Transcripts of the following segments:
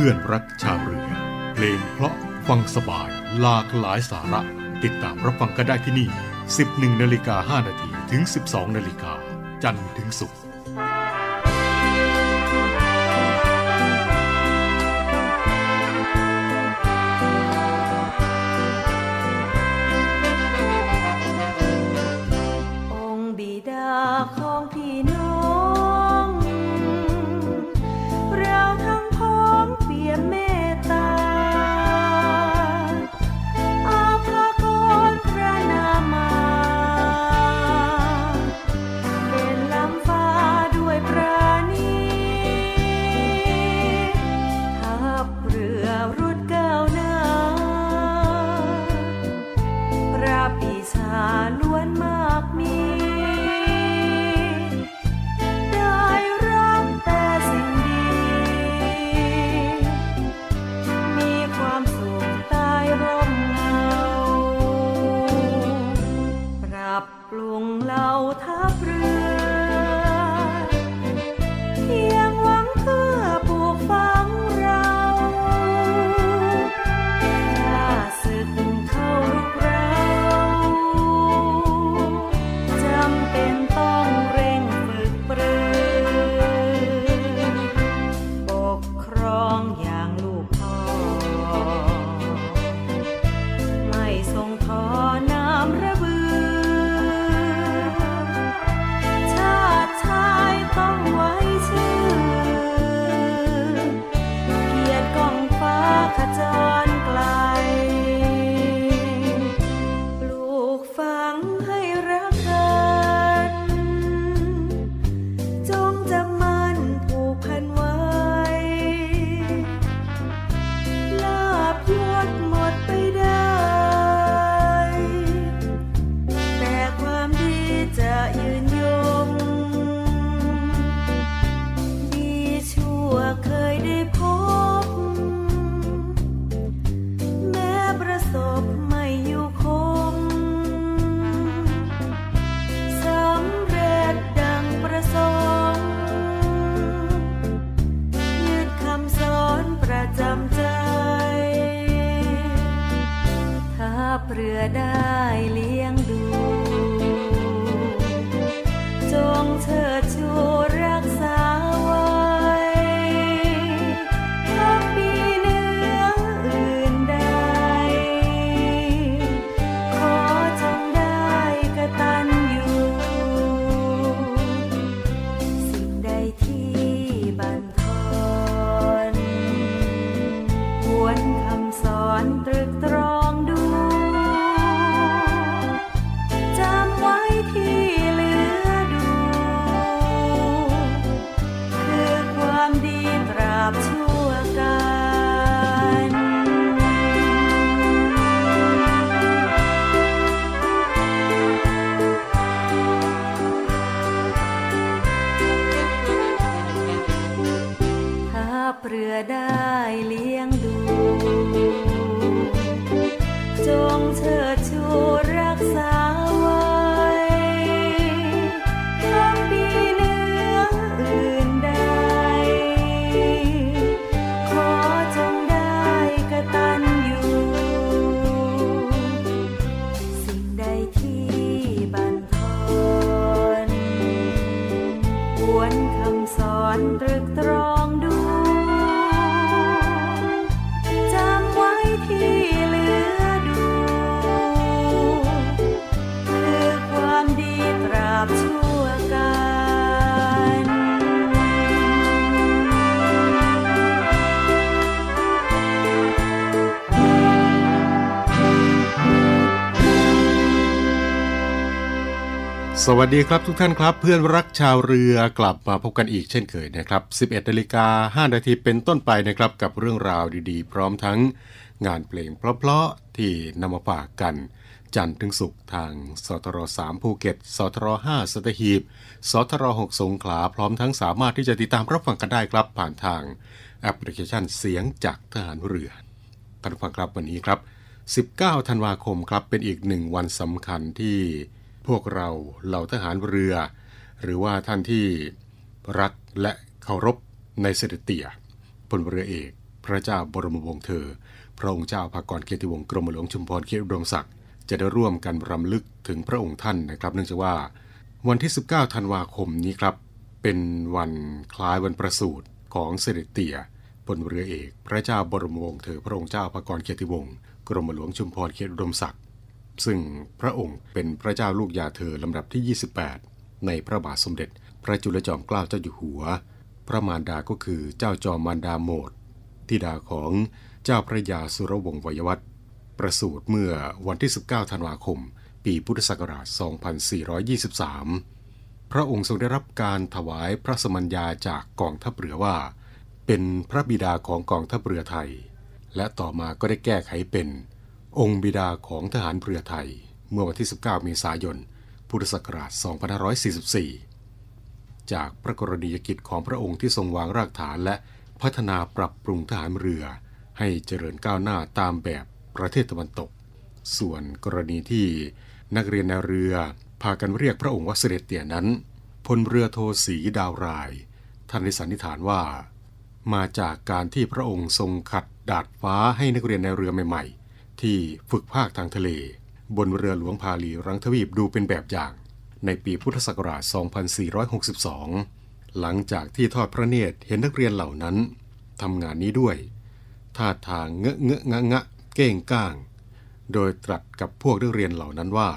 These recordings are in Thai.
พื่อนรักชาวเรือ เพลงเพราะฟังสบายหลากหลายสาระ ติดตามรับฟังกันได้ที่นี่ 11นาฬิกา5นาทีถึง 12นาฬิกาจันทร์ถึงศุกร์ สวัสดีครับทุกท่านครับ เพื่อนรักชาวเรือกลับมาพบกันอีกเช่นเคยนะครับ 11นาฬิกา5นาทีเป็นต้นไปนะครับ กับเรื่องราวดีๆ พร้อมทั้งงานเพลงเพราะๆที่นำมาฝากกัน จันทร์ถึงศุกร์ทางสทร3ภูเก็ตสทร5สัตหีบสทร6สงขลาพร้อมทั้งสามารถที่จะติดตามรับฟังกันได้ครับ ผ่านทางแอปพลิเคชันเสียงจากทหารเรือท่านฟังครับวันนี้ครับ 19ธันวาคมครับเป็นอีกหนึ่งวันสำคัญที่ พวกเราเหล่าทหารเรือ หรือว่าท่านที่รักและเคารพในเสด็จเตี่ยพลเรือเอก พระเจ้าบรมวงศ์เธอ พระองค์เจ้าภากรเกียรติวงศ์กรมหลวงชุมพรเขตอุดมศักดิ์จะได้ร่วมกันรำลึกถึงพระองค์ท่านนะครับ เนื่องจากว่าวันที่ 19 ธันวาคมนี้ครับ เป็นวันคล้ายวันประสูติของเสด็จเตี่ยพลเรือเอก พระเจ้าบรมวงศ์เธอพระองค์เจ้าภากรเกียรติวงศ์กรมหลวงชุมพรเขตอุดมศักดิ์ ซึ่งพระองค์เป็นพระเจ้าลูกยาเธอลำดับที่ 28 ในพระบาทสมเด็จ พระจุลจอมเกล้าเจ้าอยู่หัว พระมารดาก็คือเจ้าจอมมารดาโมดธิดาของเจ้าพระยาสุรวงศ์วยวัฒน์ประสูติเมื่อวันที่ 19 ธันวาคม ปีพุทธศักราช 2423 พระองค์ทรงได้รับการถวายพระสมัญญาจากกองทัพเรือว่า เป็นพระบิดาของกองทัพเรือไทย และต่อมาก็ได้แก้ไขเป็น องค์บิดาของทหารเรือไทย เมื่อวันที่ 19 เมษายน พุทธศักราช 2544 จากพระกรณียกิจของพระองค์ที่ทรงวางรากฐานและพัฒนาปรับปรุงทหารเรือ ให้เจริญก้าวหน้าตามแบบประเทศตะวันตก ส่วนกรณีที่นักเรียนในเรือพากันเรียกพระองค์ว่าเสด็จเตี่ยนั้นพลเรือโทสีดาวราย ท่านได้สันนิษฐานว่า มาจากการที่พระองค์ทรงขัดดาดฟ้าให้นักเรียนในเรือใหม่ๆ ที่ฝึกภาคทางทะเล บนเรือหลวงพาลีรังทวีปดูเป็นแบบอย่าง ในปีพุทธศักราช 2462 หลังจากที่ทอดพระเนตรเห็นนักเรียนเหล่านั้นทำงานนี้ด้วยท่าทางเงอะเงอะงะงะเก้งก้าง โดยตรัสกับพวกนักเรียนเหล่านั้นว่า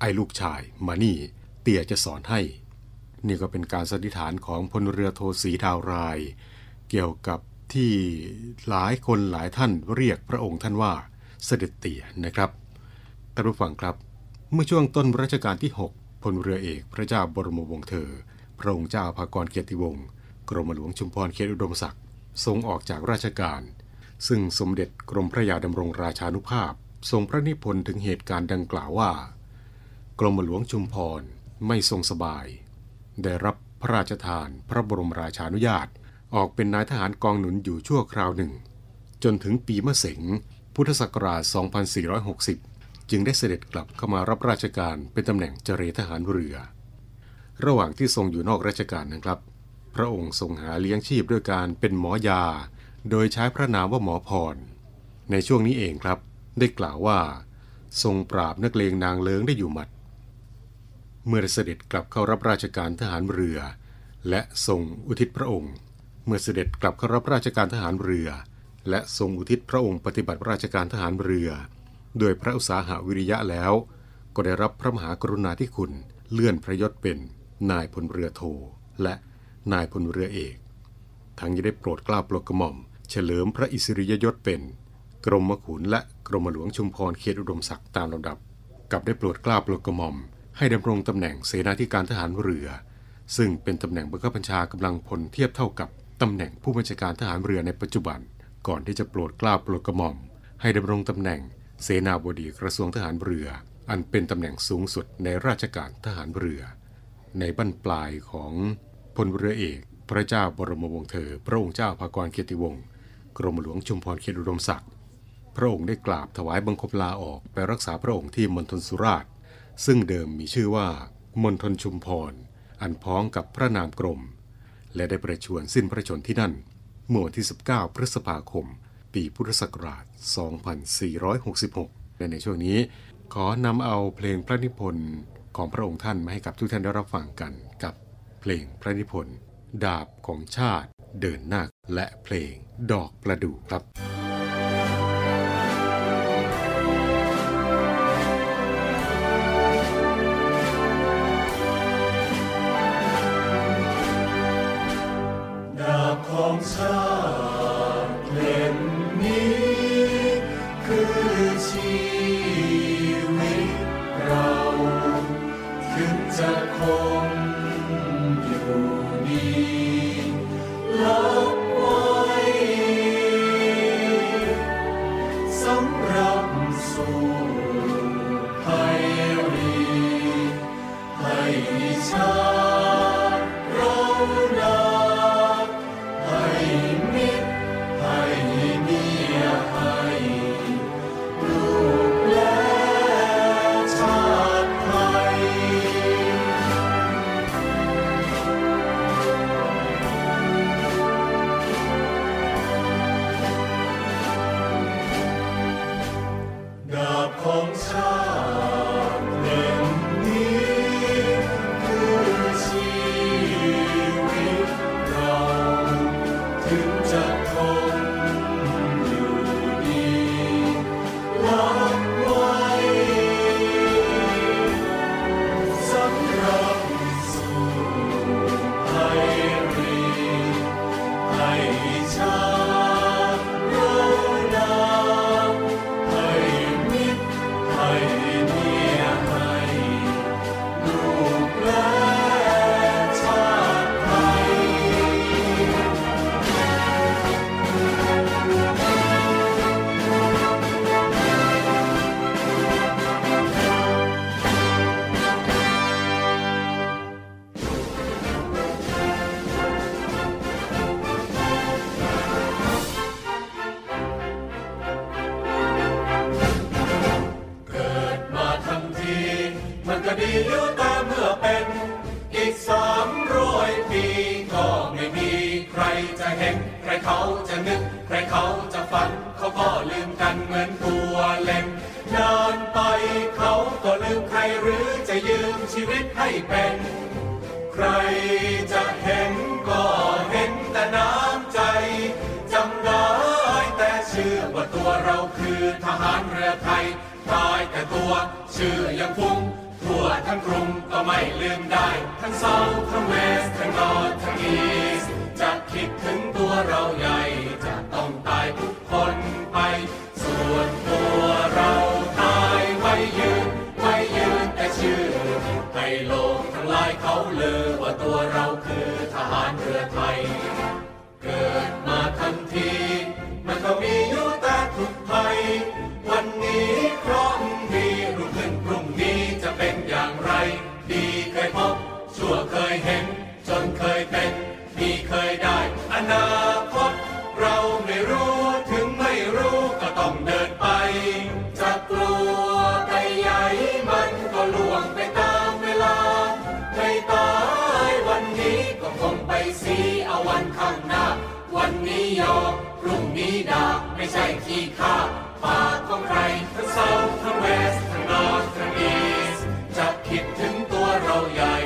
ไอ้ลูกชายมานี่เตี่ยจะสอนให้ นี่ก็เป็นการสันนิษฐานของพลเรือโทสีดาวราย เกี่ยวกับที่หลายคนหลายท่านเรียกพระองค์ท่านว่า เสด็จเตี่ยนะครับท่านผู้ฟังครับ เมื่อช่วงต้นรัชกาลที่ 6 พลเรือเอกพระเจ้าบรมวงศ์เธอ พระองค์เจ้าภากรเกียรติวงศ์กรมหลวงชุมพรเขตอุดมศักดิ์ทรงออกจากราชการ ซึ่งสมเด็จกรมพระยาดำรงราชานุภาพ ทรงพระนิพนธ์ถึงเหตุการณ์ดังกล่าวว่า กรมหลวงชุมพรไม่ทรงสบาย ได้รับพระราชทานพระบรมราชานุญาต ออกเป็นนายทหารกองหนุนอยู่ชั่วคราวหนึ่ง จนถึงปีมะเสง พุทธศักราช 2460 จึงได้เสด็จกลับเข้ามารับราชการเป็นตำแหน่งเจรทหารเรือ ระหว่างที่ทรงอยู่นอกราชการนะครับ พระองค์ทรงหาเลี้ยงชีพด้วยการเป็นหมอยา โดยใช้พระนามว่าหมอพร ในช่วงนี้เองครับ ได้กล่าวว่า ทรงปราบนักเลงนางเลิงได้อยู่หมัด เมื่อเสด็จกลับเข้ารับราชการทหารเรือ และทรงอุทิศพระองค์ เมื่อเสด็จกลับเข้ารับราชการทหารเรือ และทรงอุทิศพระองค์ปฏิบัติราชการทหารเรือโดยพระอุตสาหาวิริยะแล้ว ก็ได้รับพระมหากรุณาธิคุณเลื่อนพระยศเป็นนายพลเรือโท และนายพลเรือเอก ทั้งยังได้โปรดเกล้าปรดกระหม่อม เฉลิมพระอิสริยยศเป็น กรมขุนและกรมหลวงชุมพรเขตอุดมศักดิ์ตามลำดับ กับได้โปรดเกล้าปรดกระหม่อม ให้ดำรงตำแหน่งเสนาธิการทหารเรือ ซึ่งเป็นตำแหน่งบังคับบัญชากำลังพลเทียบเท่ากับตำแหน่งผู้บัญชาการทหารเรือในปัจจุบัน ก่อนที่จะโปรดกล้าโปรดกระหม่อม ให้ดำรงตำแหน่งเสนาบดีกระทรวงทหารเรือ อันเป็นตำแหน่งสูงสุดในราชการทหารเรือ ในบั้นปลายของพลเรือเอก พระเจ้าบรมวงศ์เธอ พระองค์เจ้าภากรเกียรติวงศ์กรมหลวงชุมพรเขตอุดมศักดิ์พระองค์ได้กราบถวายบังคมลาออกไปรักษาพระองค์ที่มณฑลสุราษฎร์ซึ่งเดิมมีชื่อว่ามณฑลชุมพร อันพ้องกับพระนามกรม และได้ประชวรสิ้นพระชนที่นั่น เมื่อวันที่ 19 พฤษภาคม ปีพุทธศักราช 2466 และในช่วงนี้ ขอนำเอาเพลงพระนิพนธ์ของพระองค์ท่านมาให้กับทุกท่านได้รับฟังกันกับเพลงพระนิพนธ์ดาบของชาติเดินหน้าและเพลงดอกประดู่ครับ ข้างหน้า วันนี้โยกพรุ่งนี้ดาไม่ใช่ขี้ข้าป่าของใครทั้งเซาทั้งเวสทั้งนอร์ทั้งอีสจะคิดถึงตัวเราใหญ่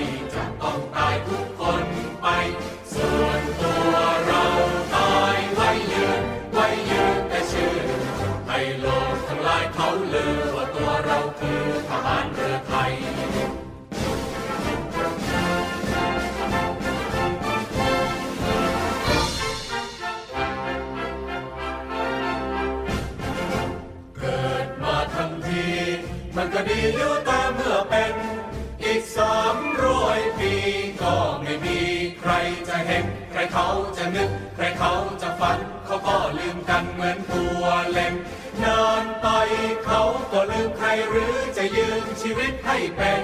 ลิ้วตาเมื่อเป็น อีกสามร้อยปีก็ไม่มีใครจะเห็น ใครเขาจะนึก ใครเขาจะฝัน เขาก็ลืมกันเหมือนตัวเล็มนานไปเขาก็ลืมใครหรือจะยืมชีวิตให้เป็น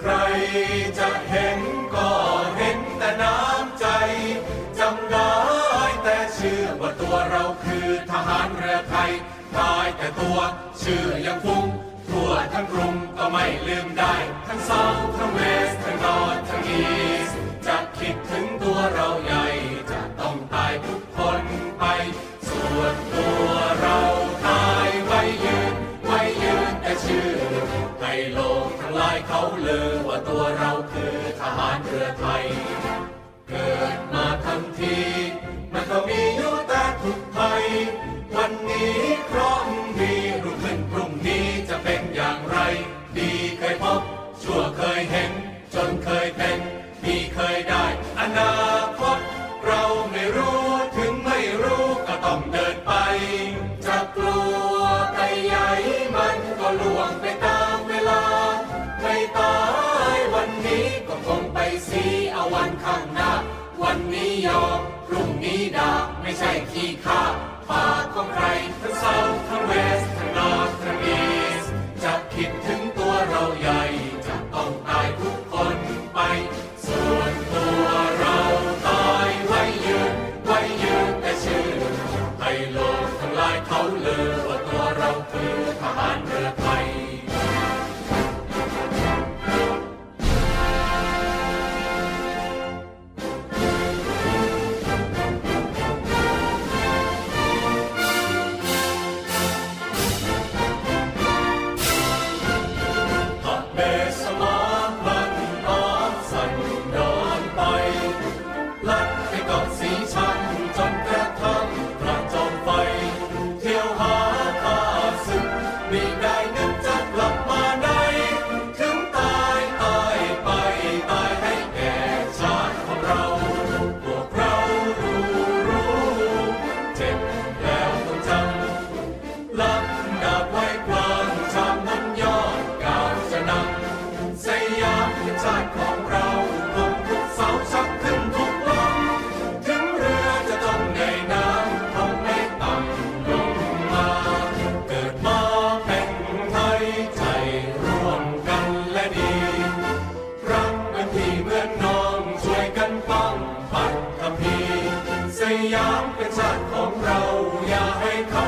ใครจะเห็นก็เห็นแต่น้ำใจจำได้แต่เชื่อว่าตัวเราคือทหารเรือไทยตายแต่ตัวเชื่อยังฟุ้ง ทั่วทั้งกรุงก็ไม่ลืมได้ ทั้งเซาทั้งเวสทั้งนอร์ทั้งอีสจะคิดถึงตัวเราใหญ่ จะต้องตายทุกคนไป ส่วนตัวเราตายไว้ยืน ไว้ยืนแต่ชื่อให้โลกทั้งหลายเขาลือว่าตัวเราคือทหารเรือไทย ขี้ข้าป่าของใครทั้งเซาทั้งเวสทั้งนอร์ทั้งอีสจะคิดถึงตัวเราใหญ่ จะต้องตายทุกคนไป ส่วนตัวเราตายไว้ยืน ไว้ยืนแต่ชื่อให้โลกทั้งหลายเขาลือว่าตัวเราคือทหารเรือ Yahweh come.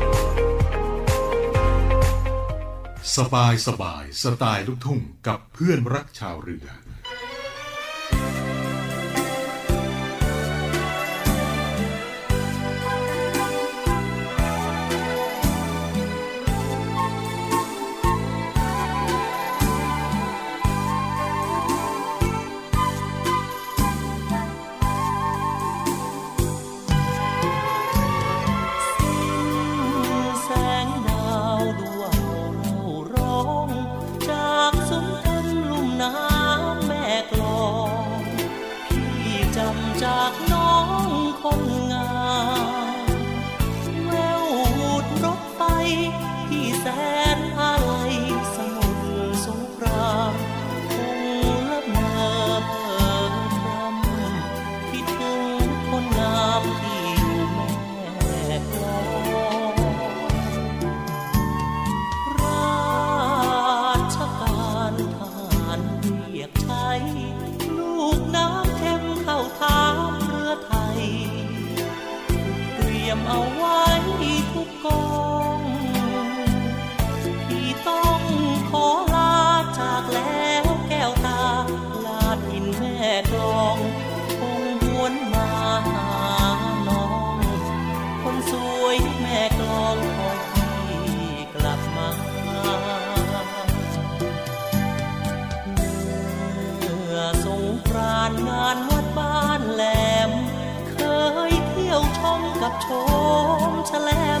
สบายสบายสไตล์ลูกทุ่งกับเพื่อนรักชาวเรือ where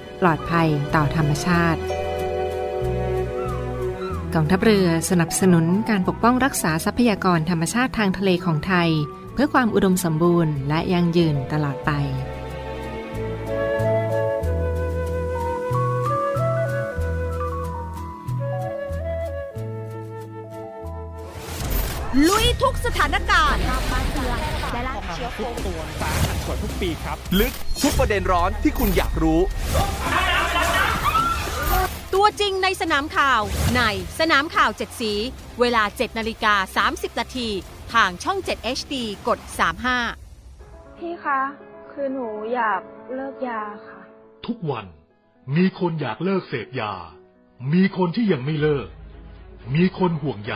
ปลอดภัยต่อธรรมชาติ กองทัพเรือสนับสนุนการปกป้องรักษาทรัพยากรธรรมชาติทางทะเลของไทย เพื่อความอุดมสมบูรณ์และยั่งยืนตลอดไปลุยทุกสถานการณ์ ทุกตัวสาหัสกว่าทุกปีครับ ลึกทุกประเด็นร้อนที่คุณอยากรู้ ตัวจริงในสนามข่าว ในสนามข่าว7สี เวลา7นาฬิกา30นาทีทางช่อง 7 HD กด 35 พี่คะ คือหนูอยากเลิกยาค่ะ ทุกวันมีคนอยากเลิกเสพยา มีคนที่ยังไม่เลิก มีคนห่วงใย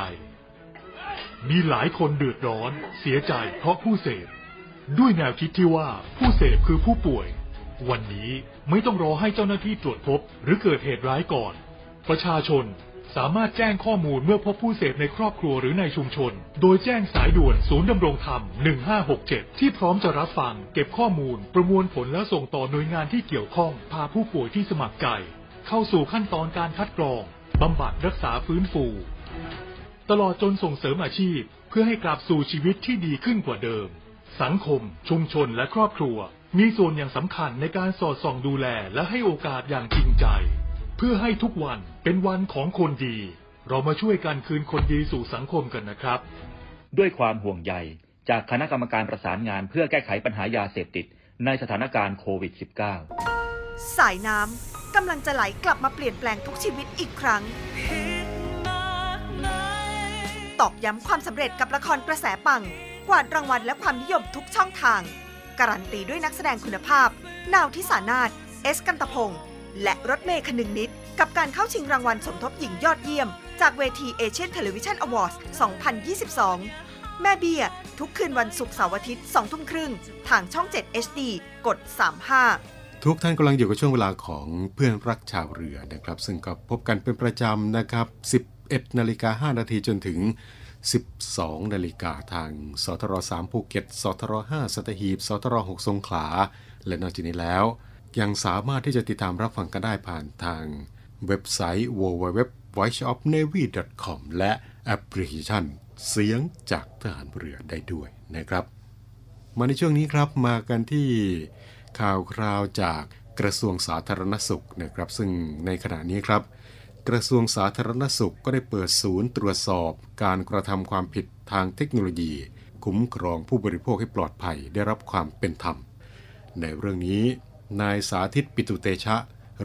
มีหลายคนเดือดร้อน เสียใจเพราะผู้เสพ ด้วยแนวคิดที่ว่าผู้เสพคือผู้ป่วย วันนี้ไม่ต้องรอให้เจ้าหน้าที่ตรวจพบ หรือเกิดเหตุร้ายก่อน ประชาชนสามารถแจ้งข้อมูลเมื่อพบผู้เสพในครอบครัวหรือในชุมชน โดยแจ้งสายด่วนศูนย์ดำรงธรรม 1567 ที่พร้อมจะรับฟัง เก็บข้อมูล ประมวลผลแล้วส่งต่อหน่วยงานที่เกี่ยวข้อง พาผู้ป่วยที่สมัครใจ เข้าสู่ขั้นตอนการคัดกรอง บำบัดรักษาฟื้นฟู ตลอดจนส่งเสริมอาชีพ เพื่อให้กลับสู่ชีวิตที่ดีขึ้นกว่าเดิม สังคม ชุมชนและครอบครัว มีส่วนอย่างสำคัญในการสอดส่องดูแลและให้โอกาสอย่างจริงใจ เพื่อให้ทุกวันเป็นวันของคนดี เรามาช่วยกันคืนคนดีสู่สังคมกันนะครับ ด้วยความห่วงใยจากคณะกรรมการประสานงานเพื่อแก้ไขปัญหายาเสพติด ในสถานการณ์โควิด -19 สายน้ำกำลังจะไหลกลับมาเปลี่ยนแปลงทุกชีวิตอีกครั้ง ตอกย้ำความสำเร็จกับละครกระแสปัง กวาดรางวัลและความนิยมทุกช่องทาง การันตีด้วยนักแสดงคุณภาพ นาวทิสานาฏเอสกันตพงศ์และรถเมล์คะนึงนิจ กับการเข้าชิงรางวัลสมทบหญิงยอดเยี่ยม จากเวที Asian Television Awards 2022 แม่เบี้ย ทุกคืนวันศุกร์เสาร์อาทิตย์2ทุ่มครึ่งทางช่อง 7 HD กด 35ทุกท่านกำลังอยู่กับช่วงเวลาของเพื่อนรักชาวเรือนะครับ ซึ่งก็พบกันเป็นประจำนะครับ 11นาฬิกา5นาทีจนถึง 12นาฬิกาทางสทร3ภูเก็ตสทร5สัตหีบสทร6สงขลา และนอกจากนี้แล้ว ยังสามารถที่จะติดตามรับฟังกันได้ผ่านทางเว็บไซต์ www.voiceofnavy.com และแอปพลิเคชันเสียงจากทหารเรือได้ด้วยนะครับ มาในช่วงนี้ครับมากันที่ข่าวคราวจากกระทรวงสาธารณสุขนะครับ ซึ่งในขณะนี้ครับ กระทรวงสาธารณสุขก็ได้เปิดศูนย์ตรวจสอบ การกระทำความผิดทางเทคโนโลยี คุ้มครองผู้บริโภคให้ปลอดภัยได้รับความเป็นธรรม ในเรื่องนี้ นายสาธิตปิตุเตชะ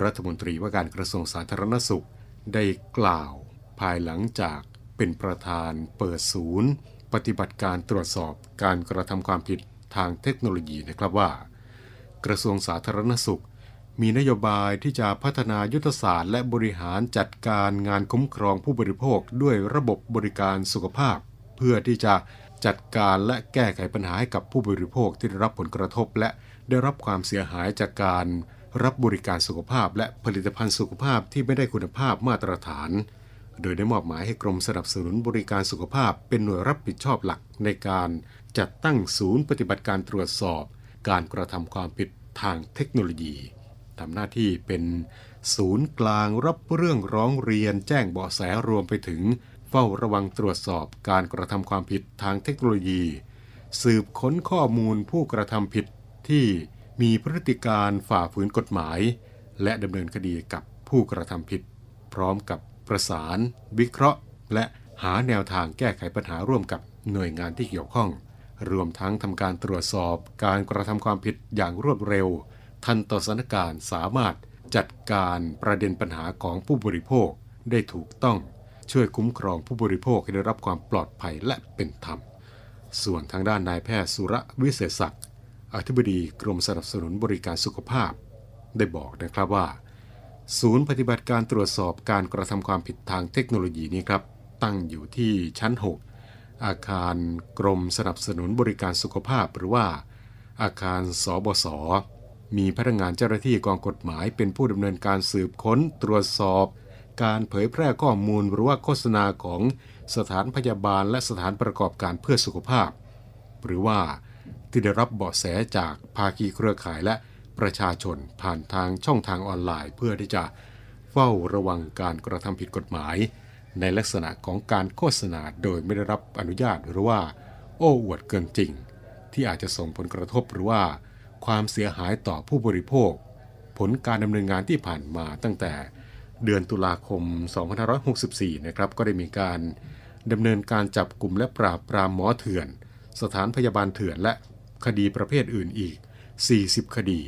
รัฐมนตรีว่าการกระทรวงสาธารณสุขได้กล่าว ภายหลังจากเป็นประธานเปิดศูนย์ ปฏิบัติการตรวจสอบการกระทำความผิดทางเทคโนโลยีนะครับว่า กระทรวงสาธารณสุข มีนโยบายที่จะพัฒนายุทธศาสตร์ และบริหารจัดการงานคุ้มครองผู้บริโภคด้วยระบบบริการสุขภาพ เพื่อที่จะจัดการและแก้ไขปัญหาให้กับผู้บริโภคที่ได้รับผลกระทบ และได้รับความเสียหายจากการรับบริการสุขภาพ และผลิตภัณฑ์สุขภาพที่ไม่ได้คุณภาพมาตรฐาน โดยได้มอบหมายให้กรมสนับสนุนบริการสุขภาพ เป็นหน่วยรับผิดชอบหลักในการจัดตั้งศูนย์ปฏิบัติการตรวจสอบ การกระทำความผิดทางเทคโนโลยี ทำหน้าที่เป็นศูนย์กลางรับเรื่องร้องเรียนแจ้งเบาะแสรวมไปถึง เฝ้าระวังตรวจสอบการกระทำความผิดทางเทคโนโลยี สืบค้นข้อมูลผู้กระทำผิดที่มีพฤติการฝ่าฝืนกฎหมาย และดำเนินคดีกับผู้กระทำผิด พร้อมกับประสาน วิเคราะห์ และหาแนวทางแก้ไขปัญหาร่วมกับหน่วยงานที่เกี่ยวข้อง รวมทั้งทำการตรวจสอบการกระทำความผิดอย่างรวดเร็ว ทันต่อสถานการณ์สามารถจัดการประเด็นปัญหาของผู้บริโภคได้ถูกต้องช่วยคุ้มครองผู้บริโภคให้ได้รับความปลอดภัยและเป็นธรรม ส่วนทางด้านนายแพทย์สุระวิเศษศักดิ์อธิบดีกรมสนับสนุนบริการสุขภาพ ได้บอกนะครับว่า ศูนย์ปฏิบัติการตรวจสอบการกระทำความผิดทางเทคโนโลยีนี้ครับ ตั้งอยู่ที่ชั้น 6 อาคารกรมสนับสนุนบริการสุขภาพ หรือว่า อาคารสบศ มีพนักงานเจ้าหน้าที่กองกฎหมายเป็นผู้ดำเนินการสืบค้นตรวจสอบ การเผยแพร่ข้อมูลหรือว่าโฆษณาของสถานพยาบาลและสถานประกอบการเพื่อสุขภาพ หรือว่าที่ได้รับเบาะแสจากภาคีเครือข่ายและประชาชนผ่านทางช่องทางออนไลน์ เพื่อที่จะเฝ้าระวังการกระทำผิดกฎหมาย ในลักษณะของการโฆษณาโดยไม่ได้รับอนุญาตหรือว่า โอ้อวดเกินจริง ที่อาจจะส่งผลกระทบหรือว่า ความเสียหายต่อผู้บริโภค ผลการดำเนินงานที่ผ่านมาตั้งแต่เดือนตุลาคม 2564 นะครับ ก็ได้มีการดำเนินการจับกลุ่มและปราบปรามหมอเถื่อน สถานพยาบาลเถื่อนและคดีประเภทอื่นอีก 40 คดี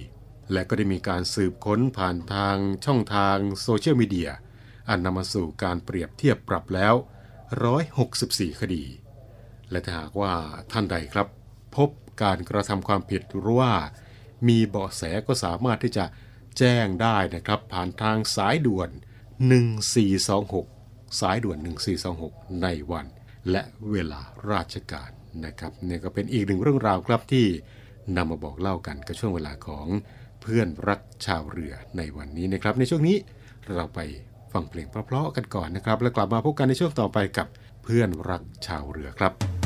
และก็ได้มีการสืบค้นผ่านทางช่องทางโซเชียลมีเดีย อันนำมาสู่การเปรียบเทียบปรับแล้ว 164 คดี และถ้าหากว่าท่านใดครับ พบการกระทำความผิดหรือว่า มีเบาะแสก็สามารถที่จะแจ้งได้นะครับ ผ่านทางสายด่วน 1426 สายด่วน 1426 ในวันและเวลาราชการนะครับเนี่ยก็เป็นอีกหนึ่งเรื่องราวครับที่นำมาบอกเล่ากันกับช่วงเวลาของเพื่อนรักชาวเรือในวันนี้นะครับ ในช่วงนี้เราไปฟังเพลงเพราะๆกันก่อนนะครับ แล้วกลับมาพบกันในช่วงต่อไปกับเพื่อนรักชาวเรือครับ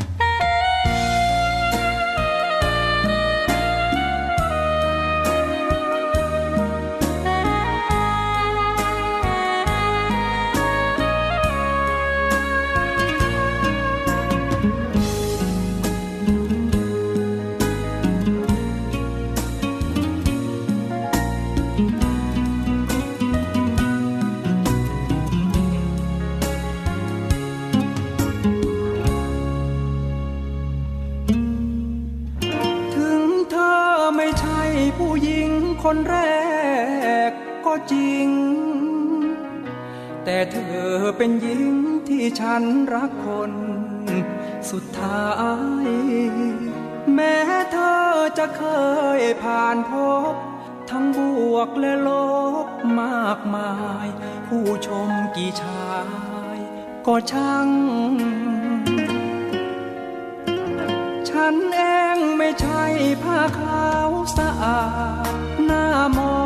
ฉันเองไม่ใช่ผ้าขาวสะอาดหน้ามอ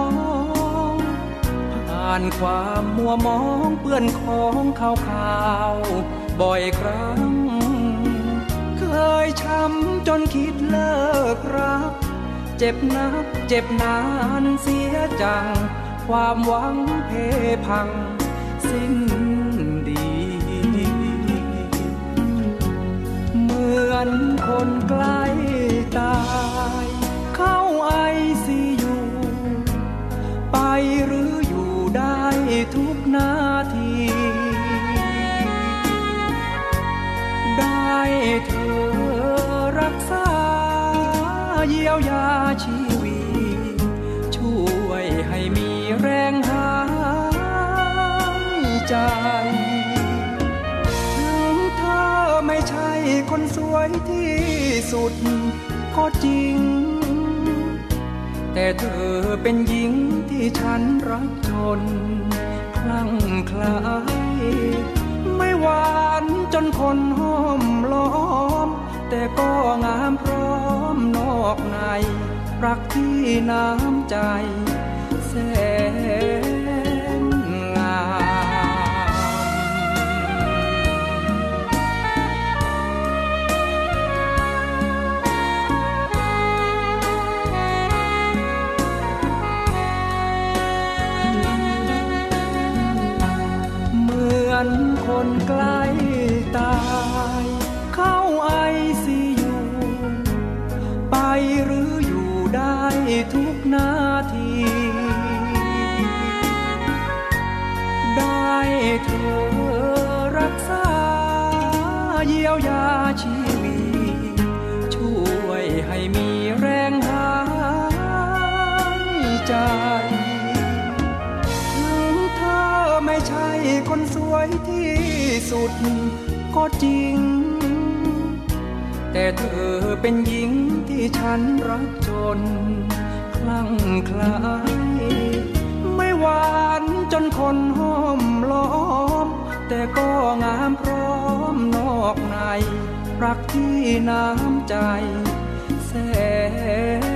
ง ผ่านความมัวมองเปื้อนของขาวขาวบ่อยครั้ง เคยช้ำจนคิดเลิกรัก เจ็บนักเจ็บนานเสียจัง ความหวังเพพังสิ้น นคนใกล้ตาย เข้าไอซียูไปหรืออยู่ได้ทุกนาที ได้เธอรักษาเยียวยาชีวิตช่วยให้มีแรงหายใจ วยที่สุดก็จริง แต่เธอเป็นหญิงที่ฉันรักจนคลั่งคลายไม่หวานจนคนห้อมล้อม แต่ก็งามพร้อมนอกใน รักที่น้ำใจแสน คนใกล้ตาย เข้าไอซียูไปหรืออยู่ได้ทุกนาที ได้เธอรักษาเยียวยาชีวิตช่วยให้มีแรงหายใจถึงเธอไม่ใช่คนสวยที่ สุดก็จริง แต่เธอเป็นหญิงที่ฉันรักจน คลั่งคล้ายไม่หวานจนคนห้อมล้อม แต่ก็งามพร้อมนอกใน รักที่น้ำใจแสน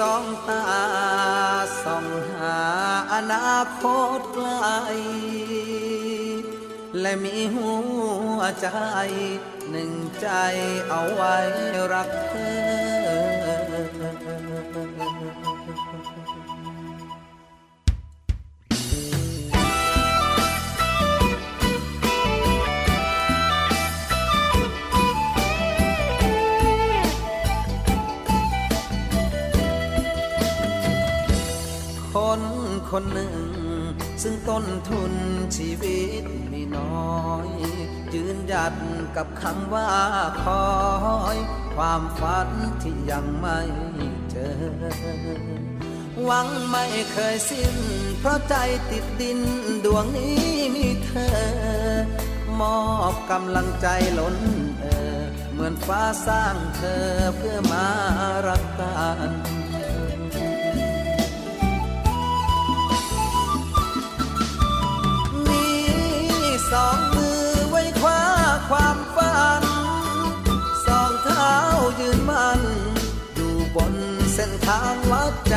สองตาส่องหาอนาคตไกล และมีหัวใจหนึ่งใจเอาไว้รักเธอ คนหนึ่ง ซึ่งต้นทุนชีวิตมีน้อย ยืนหยัดกับคำว่าคอย ความฝันที่ยังไม่เจอ หวังไม่เคยสิ้น เพราะใจติดดินดวงนี้มีเธอ มอบกำลังใจล้นเออ เหมือนฟ้าสร้างเธอเพื่อมารักกัน สองมือไว้คว้าความฝัน สองเท้ายืนมัน อยู่บนเส้นทางวัดใจ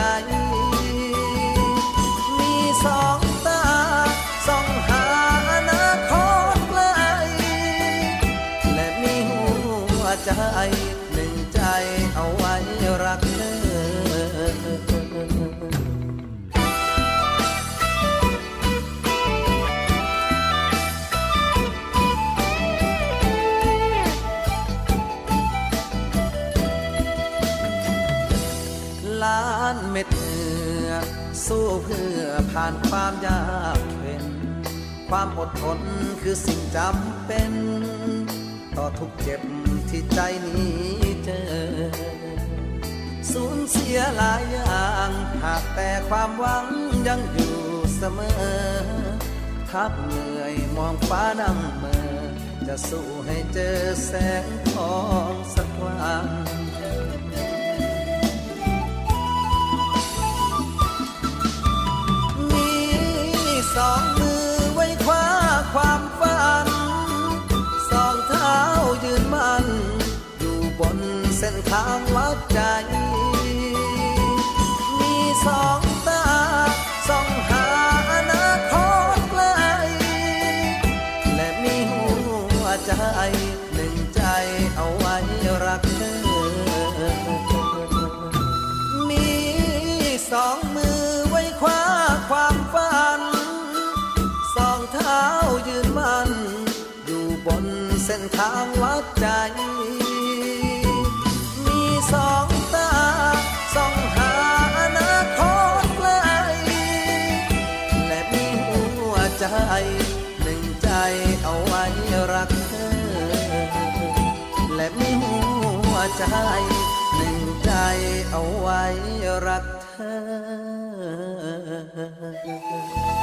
านเม็ดเหงื่อสู้เพื่อผ่านความยากเข็นความอดทนคือสิ่งจำเป็น ต่อทุกเจ็บที่ใจนี้เจอ สูญเสียหลายอย่างหากแต่ความหวังยังอยู่เสมอ ทับเหนื่อยมองฟ้าดำเมอจะสู้ให้เจอแสงทองสักวัน สองมือไว้คว้าความฝัน สองเท้ายืนมัน อยู่บนเส้นทางวัดใจ มีสอง มัน อยู่บนเส้นทางวัดใจ มีสองตาส่องหาอนาคตไกลและมีหัวใจหนึ่งใจเอาไว้รักเธอ และมีหัวใจหนึ่งใจเอาไว้รักเธอ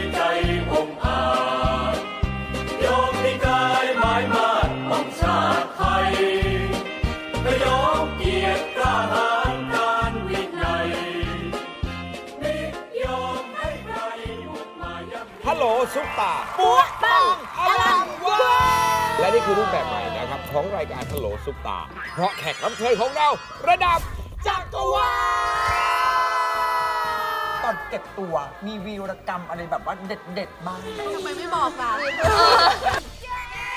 ซุปตาปัวปังอลังวาและนี่คือรูปแบบใหม่นะครับ ของรายการฮัลโหลซุปตา เพราะแขกรับเชิญของเรา ระดับจักรวาลตอนเก็บตัวมีวีรกรรมอะไรแบบว่าเด็ดๆบ้างทำไมไม่บอกล่ะ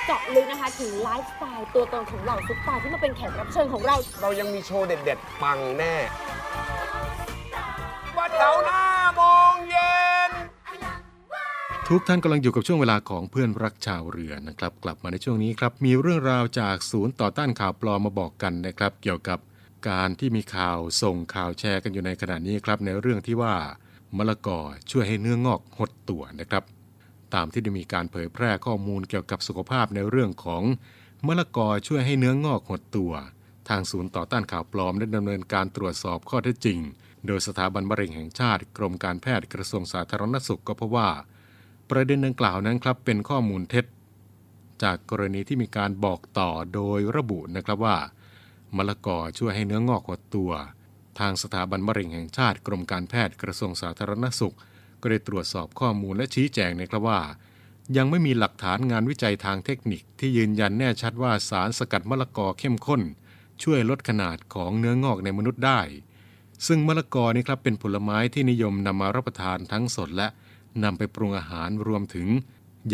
เจาะลึกนะคะถึงไลฟ์สไตล์ตัวตนของเหล่าซุปตาร์ที่มาเป็นแขกรับเชิญของเรา เรายังมีโชว์เด็ด ๆ ปังแน่วัน ทุกท่านกำลังอยู่กับช่วงเวลาของเพื่อนรักชาวเรือนะครับ กลับมาในช่วงนี้ครับ มีเรื่องราวจากศูนย์ต่อต้านข่าวปลอมมาบอกกันนะครับ เกี่ยวกับการที่มีข่าวส่งข่าวแชร์กันอยู่ในขณะนี้ครับ ในเรื่องที่ว่ามะละกอช่วยให้เนื้องอกหดตัวนะครับ ตามที่ได้มีการเผยแพร่ข้อมูลเกี่ยวกับสุขภาพในเรื่องของมะละกอช่วยให้เนื้องอกหดตัว ทางศูนย์ต่อต้านข่าวปลอมได้ดำเนินการตรวจสอบข้อเท็จจริง โดยสถาบันมะเร็งแห่งชาติ กรมการแพทย์กระทรวงสาธารณสุขก็พบว่า ประเด็นดังกล่าวนั้นครับเป็นข้อมูลเท็จ จากกรณีที่มีการบอกต่อโดยระบุนะครับว่ามะละกอช่วยให้เนื้องอกหดตัว ทางสถาบันมะเร็งแห่งชาติกรมการแพทย์กระทรวงสาธารณสุข ก็ได้ตรวจสอบข้อมูลและชี้แจงนะครับว่า ยังไม่มีหลักฐานงานวิจัยทางเทคนิคที่ยืนยันแน่ชัดว่าสารสกัดมะละกอเข้มข้น ช่วยลดขนาดของเนื้องอกในมนุษย์ได้ ซึ่งมะละกอนี่ครับเป็นผลไม้ที่นิยมนำมารับประทานทั้งสดและ นำไปปรุงอาหารรวมถึง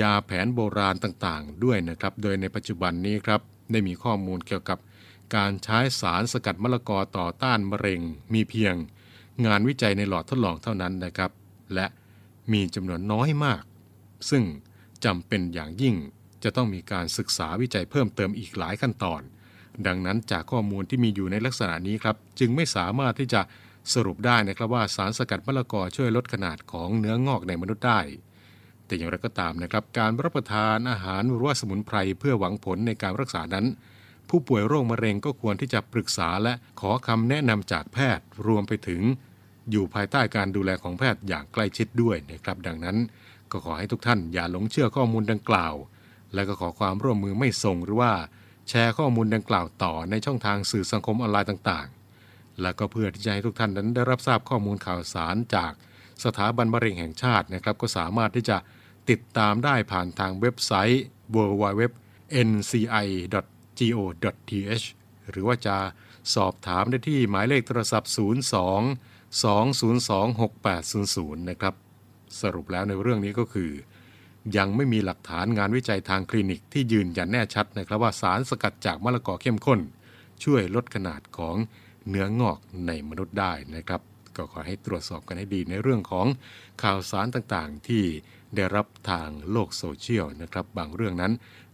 ยาแผนโบราณต่างๆ ด้วยนะครับ โดยในปัจจุบันนี้ครับได้มีข้อมูลเกี่ยวกับการใช้สารสกัดมะละกอต่อต้านมะเร็ง มีเพียง งานวิจัยในหลอดทดลองเท่านั้นนะครับ และมีจำนวนน้อยมาก ซึ่งจำเป็นอย่างยิ่งจะต้องมีการศึกษาวิจัยเพิ่มเติมอีกหลายขั้นตอน ดังนั้นจากข้อมูลที่มีอยู่ในลักษณะนี้ครับ จึงไม่สามารถที่จะ สรุปได้นะครับว่าสารสกัดมะละกอช่วยลดขนาดของเนื้องอกในมนุษย์ได้ แต่อย่างไรก็ตามนะครับ การรับประทานอาหารหรือว่าสมุนไพรเพื่อหวังผลในการรักษานั้น ผู้ป่วยโรคมะเร็งก็ควรที่จะปรึกษาและขอคำแนะนำจากแพทย์รวมไปถึง อยู่ภายใต้การดูแลของแพทย์อย่างใกล้ชิดด้วยนะครับ ดังนั้น ก็ขอให้ทุกท่านอย่าหลงเชื่อข้อมูลดังกล่าว และก็ขอความร่วมมือไม่ส่งหรือว่า แชร์ข้อมูลดังกล่าวต่อในช่องทางสื่อสังคมออนไลน์ต่าง และก็เพื่อที่จะให้ทุกท่านนั้นได้รับทราบข้อมูลข่าวสารจากสถาบันมะเร็งแห่งชาตินะครับ ก็สามารถที่จะติดตามได้ผ่านทางเว็บไซต์ www.nci.go.th หรือว่าจะสอบถามได้ที่หมายเลขโทรศัพท์ 02 202 6800 นะครับ สรุปแล้วในเรื่องนี้ก็คือ ยังไม่มีหลักฐานงานวิจัยทางคลินิกที่ยืนยันแน่ชัดนะครับว่าสารสกัดจากมะละกอเข้มข้น ช่วยลดขนาดของ เนื้องอกในมนุษย์ได้นะครับ ก็ขอให้ตรวจสอบกันให้ดีในเรื่องของข่าวสารต่างๆ ที่ได้รับทางโลกโซเชียลนะครับ บางเรื่องนั้น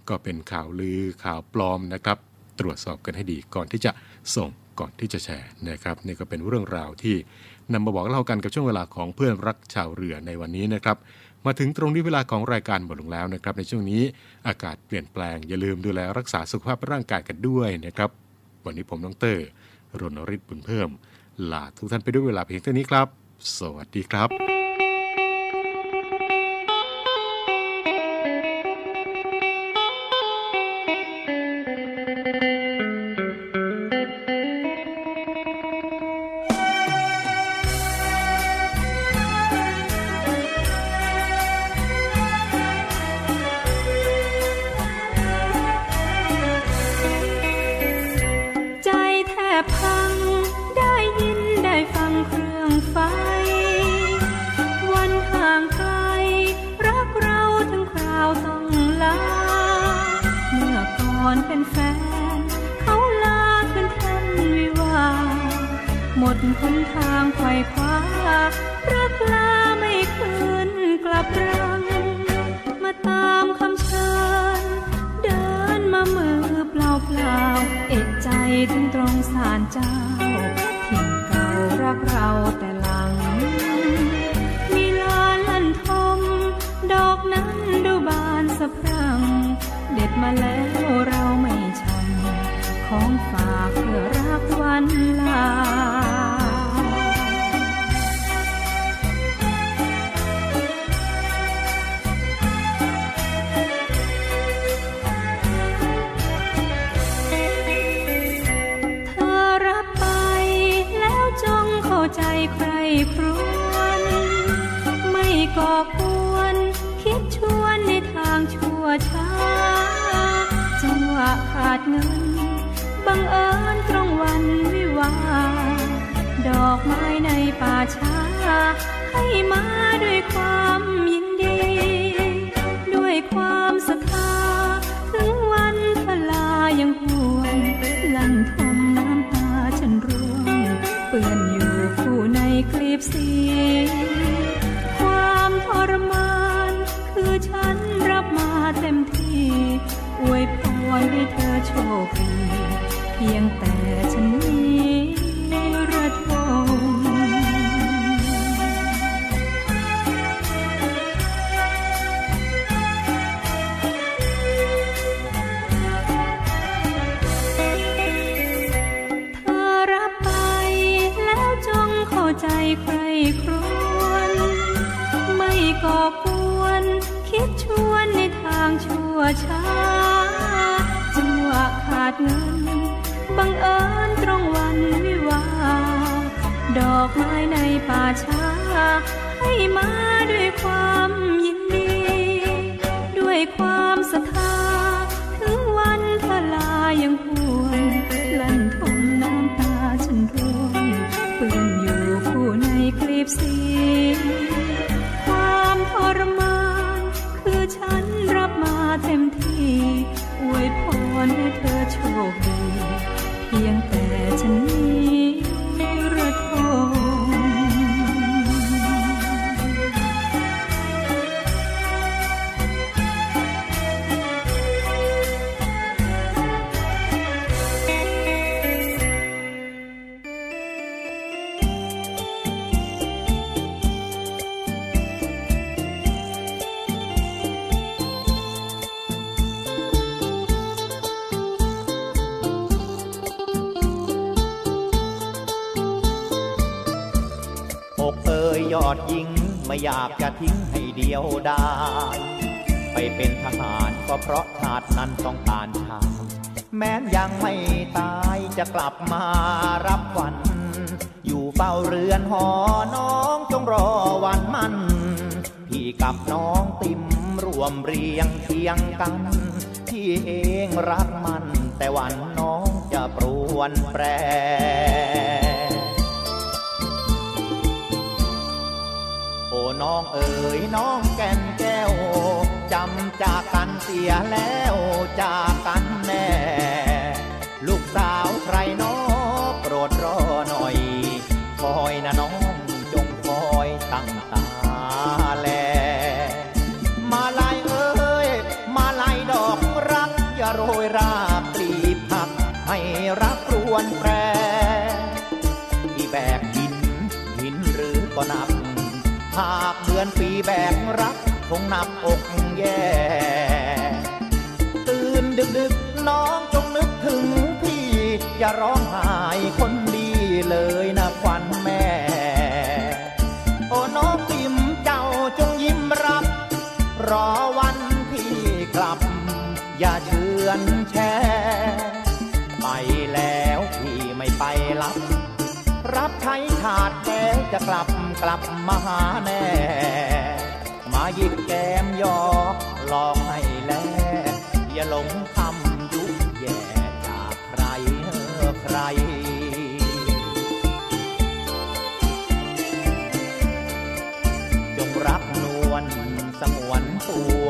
ก็เป็นข่าวลือข่าวปลอมนะครับ ตรวจสอบกันให้ดีก่อนที่จะส่งก่อนที่จะแชร์นะครับนี่ก็เป็นเรื่องราวที่นำมาบอกเล่ากันกับช่วงเวลาของเพื่อนรักชาวเรือในวันนี้นะครับมาถึงตรงนี้เวลาของรายการหมดลงแล้วนะครับ ในช่วงนี้อากาศเปลี่ยนแปลงอย่าลืมดูแลรักษาสุขภาพร่างกายกันด้วยนะครับ วันนี้ผมน้องเตอร์ รณฤทธิ์บุญเพิ่มลาทุกท่านไปด้วยเวลาเพียงเท่านี้ครับ สวัสดีครับ ฟน เขาลาขึ้นทันวิวา หมดหนทางไขว่คว้ารักลาไม่คืนกลับรัง มาตามคำเชิญ เดินมามือเปล่าเปล่า เอกใจถึงตรงสารเจ้า ถิ่นเก่ารักเราแต่หลัง มีลานลันทม ดอกนั้นดูบานสะพรั่ง เด็ดมาแล้วากเพื่อรักวันลาเธอรับไปแล้วจงเข้าใจใครครวนไม่ก่อกวนคิดชวนในทางชั่วช้าจังหวะขาดเงิน วันวิวา ดอกไม้ในป่าช้า ให้มาด้วยความยินดี ด้วยความศรัทธา ถึงวันพลายังห่วงลั่นทมน้ำตาฉันร่วง เปื้อนอยู่ผู้ในคลีบสีความทรมาน คือฉันรับมาเต็มที่ อวยพรให้เธอโชคดี พียงแต่ฉันนี้ระทมเธอรับไปแล้วจงเข้าใจใครครวน ไม่ก่อกวน คิดชวนในทางชั่วช้าจังหวะขาดเงิน บังเอิญตรงวันวิวา ดอกไม้ในป่าช้าให้มาด้วยความ นั้นต้องการชาแม้นยังไม่ตายจะกลับมารับวัญอยู่เฝ้าเรือนหอน้องจงรอวันมัน พี่กับน้องติมรวมเรียงเคียงกัน พี่เองรักมัน แต่วันน้องจะปรวนแปรโอ้น้องเอ๋ยน้องแก่นแก้ว จำจากกันเสียแล้วจากกันแน่ ลูกสาวใครน้อโปรดรอหน่อย คอยนะน้องจงคอยตั้งตาแล มาลายเอ้ย มาลายดอกรัก อย่าโรยราบกลีผัก ให้รักรวนแปรที่แบกหินหินหรือก็นับหากเดือนปีแบกรัก คงหนับอกแย่ ตื่นดึกดึกน้องจงนึกถึงพี่ อย่าร้องไห้คนดีเลยนะควันแม่ โอ้น้องติมเจ้าจงยิ้มรับ รอวันพี่กลับ อย่าเชือนแช่ไปแล้วพี่ไม่ไปรับรับใช้ชาติแล้วจะกลับกลับมาหาแน่ หยิบแก้มยอหลอกให้แลอย่าหลงคำยุแย่จากใครเออใครจงรักนวลสงวนตัว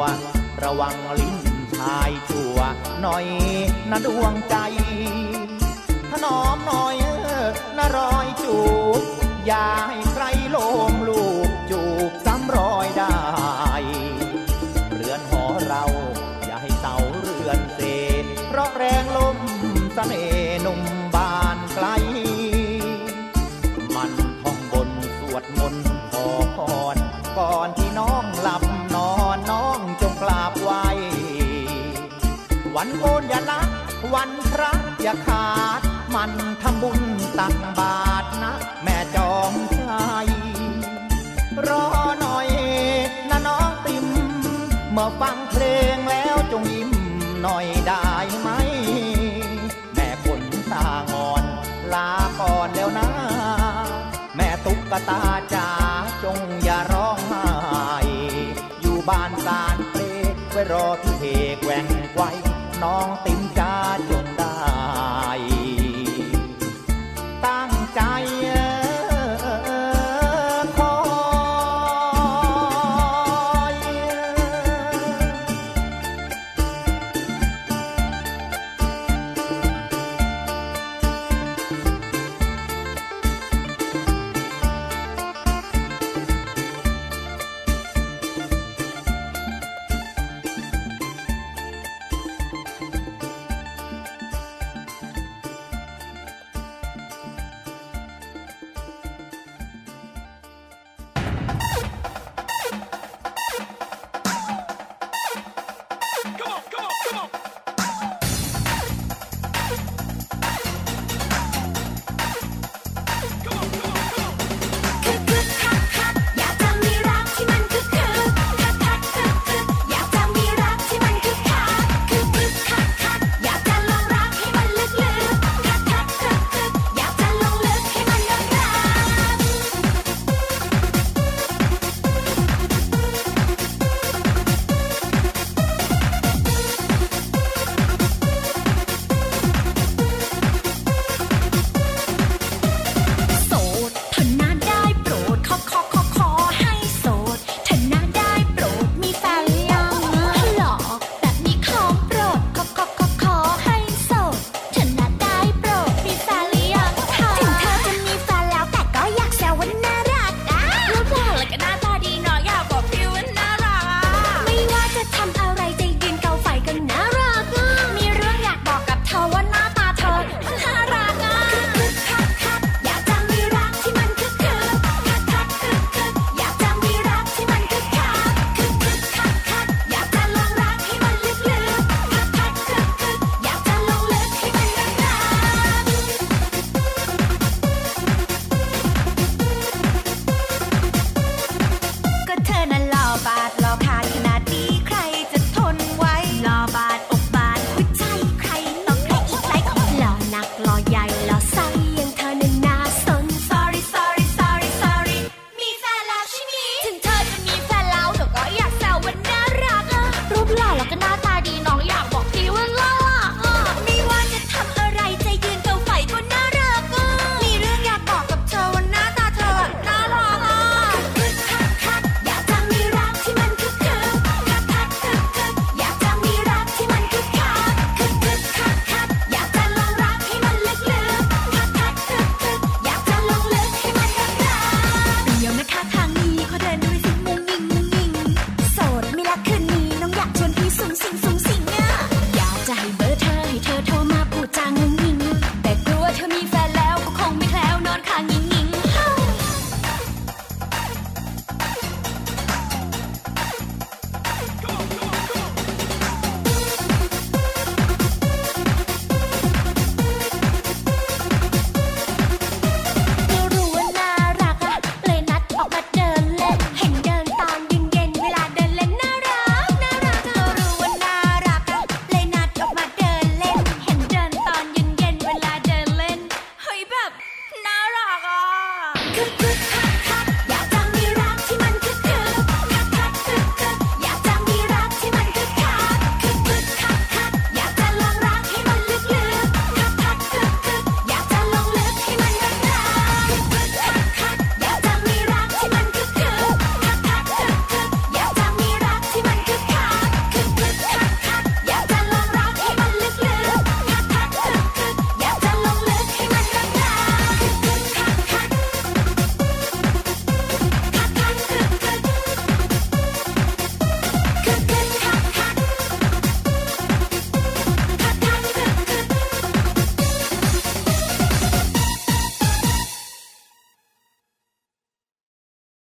ระวังลิ้นชายชั่วหน่อยนะดวงใจถนอมหน่อยเออนะรอยจูบอย่า ขาด มันทำบุญตักบาทนะ แม่จอมชัยรอหน่อยนะน้องติม เมื่อฟังเพลงแล้วจงยิ้มหน่อยได้ไหม แม่คนตางอน ลาก่อนแล้วนะ แม่ตุ๊กตา